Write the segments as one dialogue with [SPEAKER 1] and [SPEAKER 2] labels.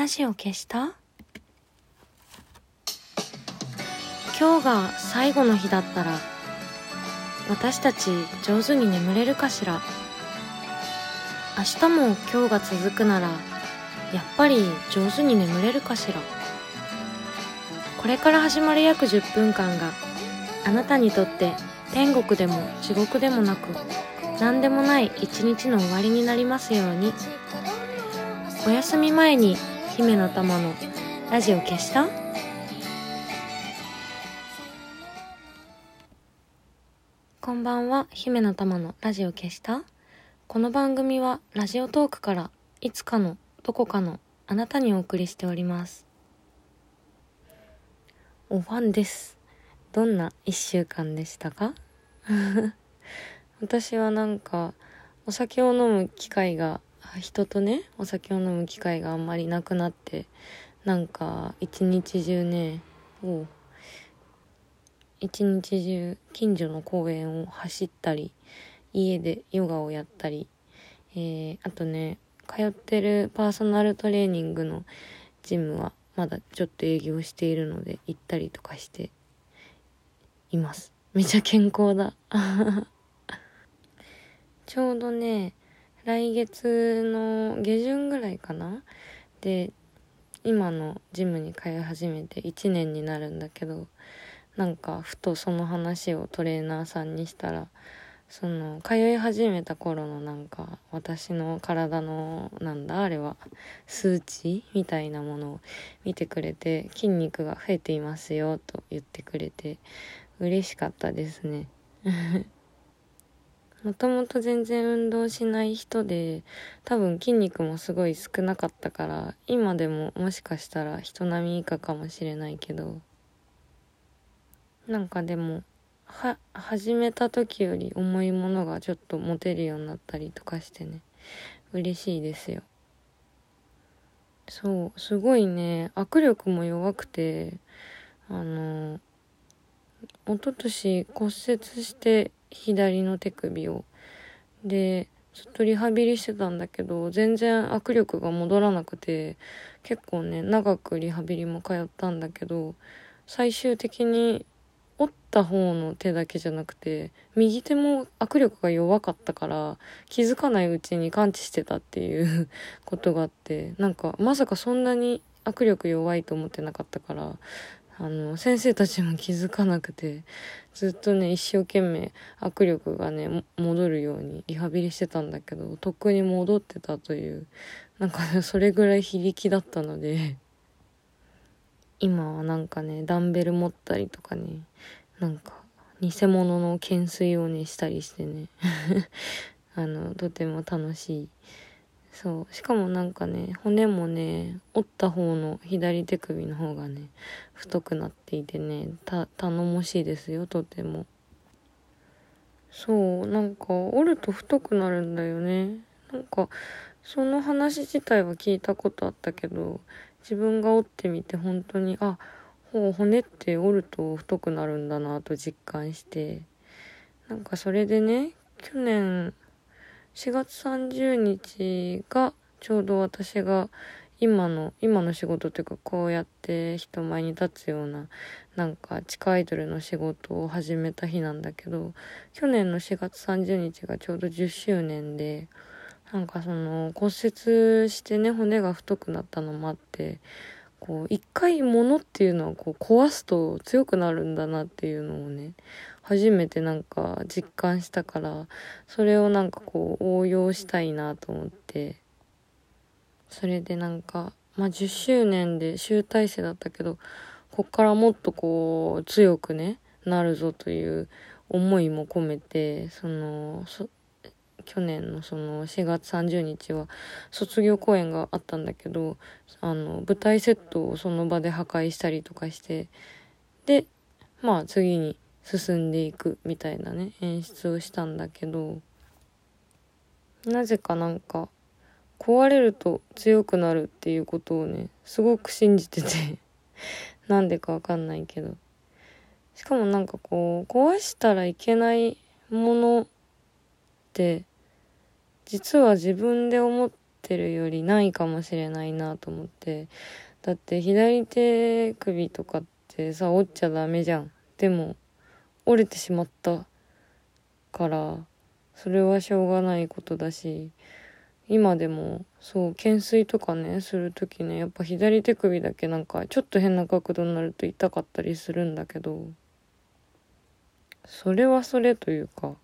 [SPEAKER 1] ラジオ消した？今日が最後の日だったら私たち上手に眠れるかしら？明日も今日が続くならやっぱり上手に眠れるかしら？これから始まる約10分間があなたにとって天国でも地獄でもなく何でもない一日の終わりになりますように。お休み前に姫の玉のラジオ消した？こんばんは姫の玉のラジオ消した？この番組はラジオトークからいつかのどこかのあなたにお送りしております。おファンです。どんな一週間でしたか？私はなんかお酒を飲む機会が人とねお酒を飲む機会があんまりなくなってなんか一日中ねお一日中近所の公園を走ったり家でヨガをやったり、えー、あとね通ってるパーソナルトレーニングのジムはまだちょっと営業しているので行ったりとかしています。めちゃ健康だ。ちょうどね来月の下旬ぐらいかな？で今のジムに通い始めて1年になるんだけどなんかふとその話をトレーナーさんにしたらその通い始めた頃のなんか私の体のなんだ？あれは数値みたいなものを見てくれて筋肉が増えていますよと言ってくれて嬉しかったですね。もともと全然運動しない人で多分筋肉もすごい少なかったから今でももしかしたら人並み以下かもしれないけどなんかでもは始めた時より重いものがちょっと持てるようになったりとかしてね。嬉しいですよ。そうすごいね。握力も弱くてあの一昨年骨折して左の手首を。でずっとリハビリしてたんだけど全然握力が戻らなくて結構ね長くリハビリも通ったんだけど最終的に折った方の手だけじゃなくて右手も握力が弱かったから気づかないうちに感知してたっていう ことがあってなんかまさかそんなに握力弱いと思ってなかったからあの、先生たちも気づかなくて、ずっとね、一生懸命握力がね、戻るようにリハビリしてたんだけど、とっくに戻ってたという、なんかね、それぐらい非力だったので、今はなんかね、ダンベル持ったりとかね、なんか、偽物の懸垂をね、したりしてね、あの、とても楽しい。そう。しかもなんかね、骨もね、折った方の左手首の方がね、太くなっていてね、頼もしいですよ、とても。そう、なんか、折ると太くなるんだよね。なんか、その話自体は聞いたことあったけど、自分が折ってみて本当に、あ、ほう、骨って折ると太くなるんだなと実感して、なんかそれでね、去年、4月30日がちょうど私が今の、今の仕事というかこうやって人前に立つようななんか地下アイドルの仕事を始めた日なんだけど、去年の4月30日がちょうど10周年で、なんかその骨折してね、骨が太くなったのもあって、こう、一回物っていうのはこう壊すと強くなるんだなっていうのをね、初めてなんか実感したから、それをなんかこう応用したいなと思って、それでなんか、まあ、10周年で集大成だったけど、こっからもっとこう強くね、なるぞという思いも込めて、その、去年のその4月30日は卒業公演があったんだけど、あの、舞台セットをその場で破壊したりとかして、で、まあ次に進んでいくみたいなね、演出をしたんだけど、なぜかなんか、壊れると強くなるっていうことをね、すごく信じてて なんでかわかんないけど。しかもなんかこう、壊したらいけないものって、実は自分で思ってるよりないかもしれないなと思って。だって左手首とかってさ折っちゃダメじゃん。でも折れてしまったからそれはしょうがないことだし今でもそう懸垂とかねする時ねやっぱ左手首だけなんかちょっと変な角度になると痛かったりするんだけど。それはそれというか。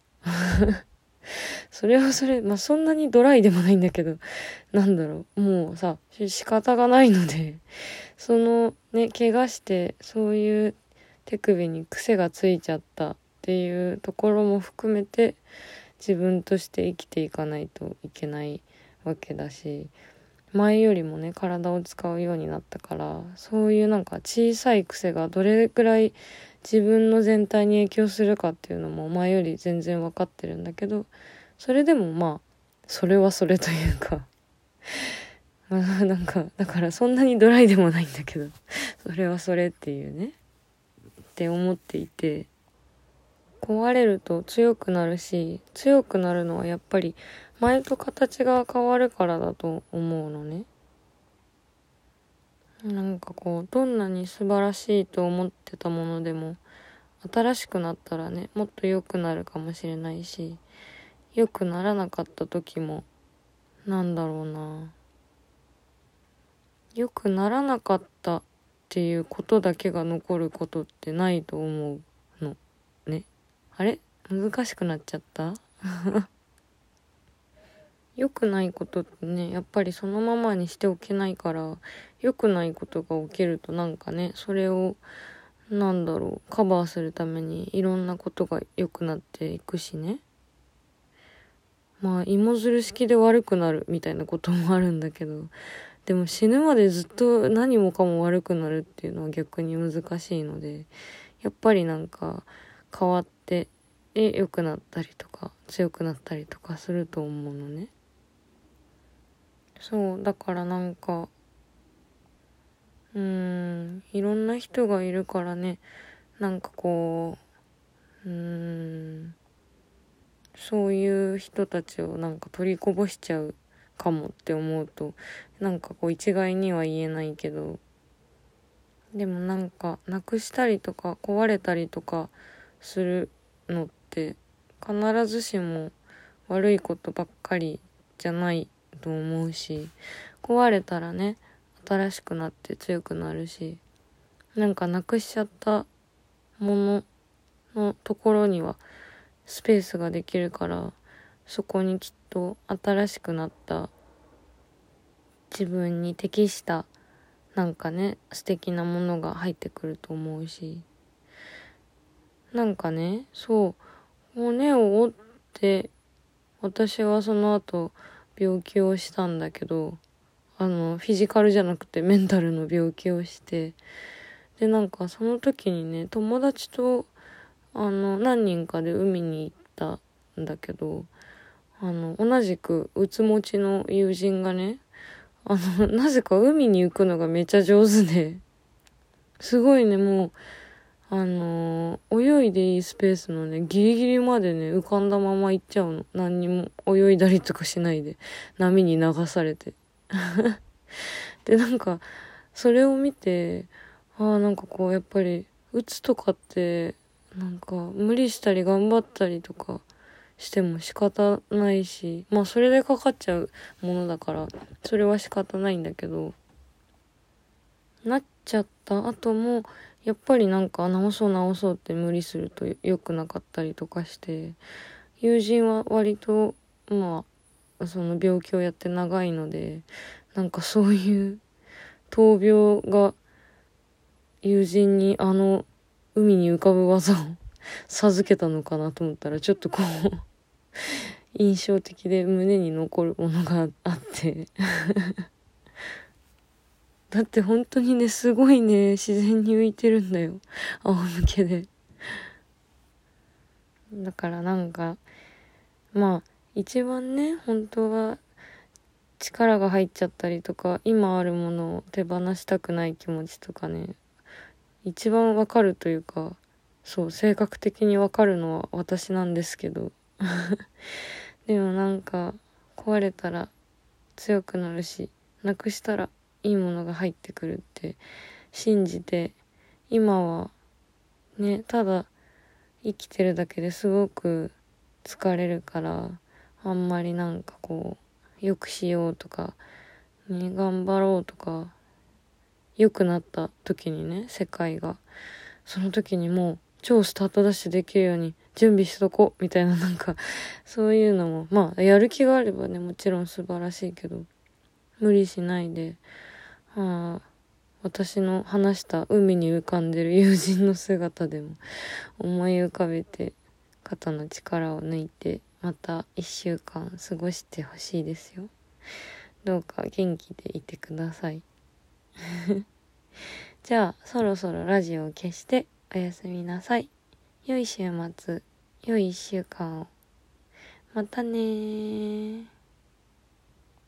[SPEAKER 1] それはそれまあそんなにドライでもないんだけどなんだろう。もうさ仕方がないのでそのね怪我してそういう手首に癖がついちゃったっていうところも含めて自分として生きていかないといけないわけだし前よりもね体を使うようになったからそういうなんか小さい癖がどれくらい自分の全体に影響するかっていうのもお前より全然分かってるんだけどそれでもまあそれはそれというか まあなんかだからそんなにドライでもないんだけどそれはそれっていうねって思っていて壊れると強くなるし強くなるのはやっぱり前と形が変わるからだと思うのね。なんかこうどんなに素晴らしいと思ってたものでも新しくなったらねもっと良くなるかもしれないし良くならなかった時もなんだろうな。良くならなかったっていうことだけが残ることってないと思うの。ね。あれ？難しくなっちゃった？良くないことってねやっぱりそのままにしておけないから良くないことが起きるとなんかねそれをなんだろうカバーするためにいろんなことが良くなっていくしねまあ芋づる式で悪くなるみたいなこともあるんだけどでも死ぬまでずっと何もかも悪くなるっていうのは逆に難しいのでやっぱりなんか変わって良くなったりとか強くなったりとかすると思うのね。そうだからなんかうん。いろんな人がいるからね。なんかこううん。そういう人たちをなんか取りこぼしちゃうかもって思うとなんかこう一概には言えないけど。でもなんかなくしたりとか壊れたりとかするのって必ずしも悪いことばっかりじゃないと思うし壊れたらね新しくなって強くなるしなんかなくしちゃったもののところにはスペースができるからそこにきっと新しくなった自分に適したなんかね素敵なものが入ってくると思うしなんかねそう骨を折って私はその後病気をしたんだけどあのフィジカルじゃなくてメンタルの病気をしてでなんかその時にね友達とあの何人かで海に行ったんだけどあの同じくうつ持ちの友人がねあのなぜか海に行くのがめちゃ上手ですごいねもうあの、泳いでいいスペースのね、ギリギリまでね、浮かんだまま行っちゃうの。何にも泳いだりとかしないで、波に流されて。で、なんか、それを見て、ああ、なんかこう、やっぱり、打つとかって、なんか、無理したり頑張ったりとかしても仕方ないし、まあ、それでかかっちゃうものだから、それは仕方ないんだけど、なっちゃった後も、やっぱりなんか直そう直そうって無理すると良くなかったりとかして友人は割とまあその病気をやって長いのでなんかそういう闘病が友人にあの海に浮かぶ技を授けたのかなと思ったらちょっとこう 印象的で胸に残るものがあってだって本当にね、すごいね、自然に浮いてるんだよ。仰向けで。だからなんか、まあ、一番ね、本当は力が入っちゃったりとか、今あるものを手放したくない気持ちとかね、一番わかるというか、そう、性格的にわかるのは私なんですけど。でもなんか、壊れたら強くなるしなくしたらいいものが入ってくるって信じて今はねただ生きてるだけですごく疲れるからあんまりなんかこうよくしようとか、ね、頑張ろうとか良くなった時にね世界が。その時にもう超スタートダッシュできるように準備しとこうみたいななんか そういうのもまあやる気があればねもちろん素晴らしいけど無理しないではあ私の話した海に浮かんでる友人の姿でも思い浮かべて肩の力を抜いてまた1週間過ごしてほしいですよどうか元気でいてください じゃあそろそろラジオを消しておやすみなさい。良い週末、良い1週間を。またね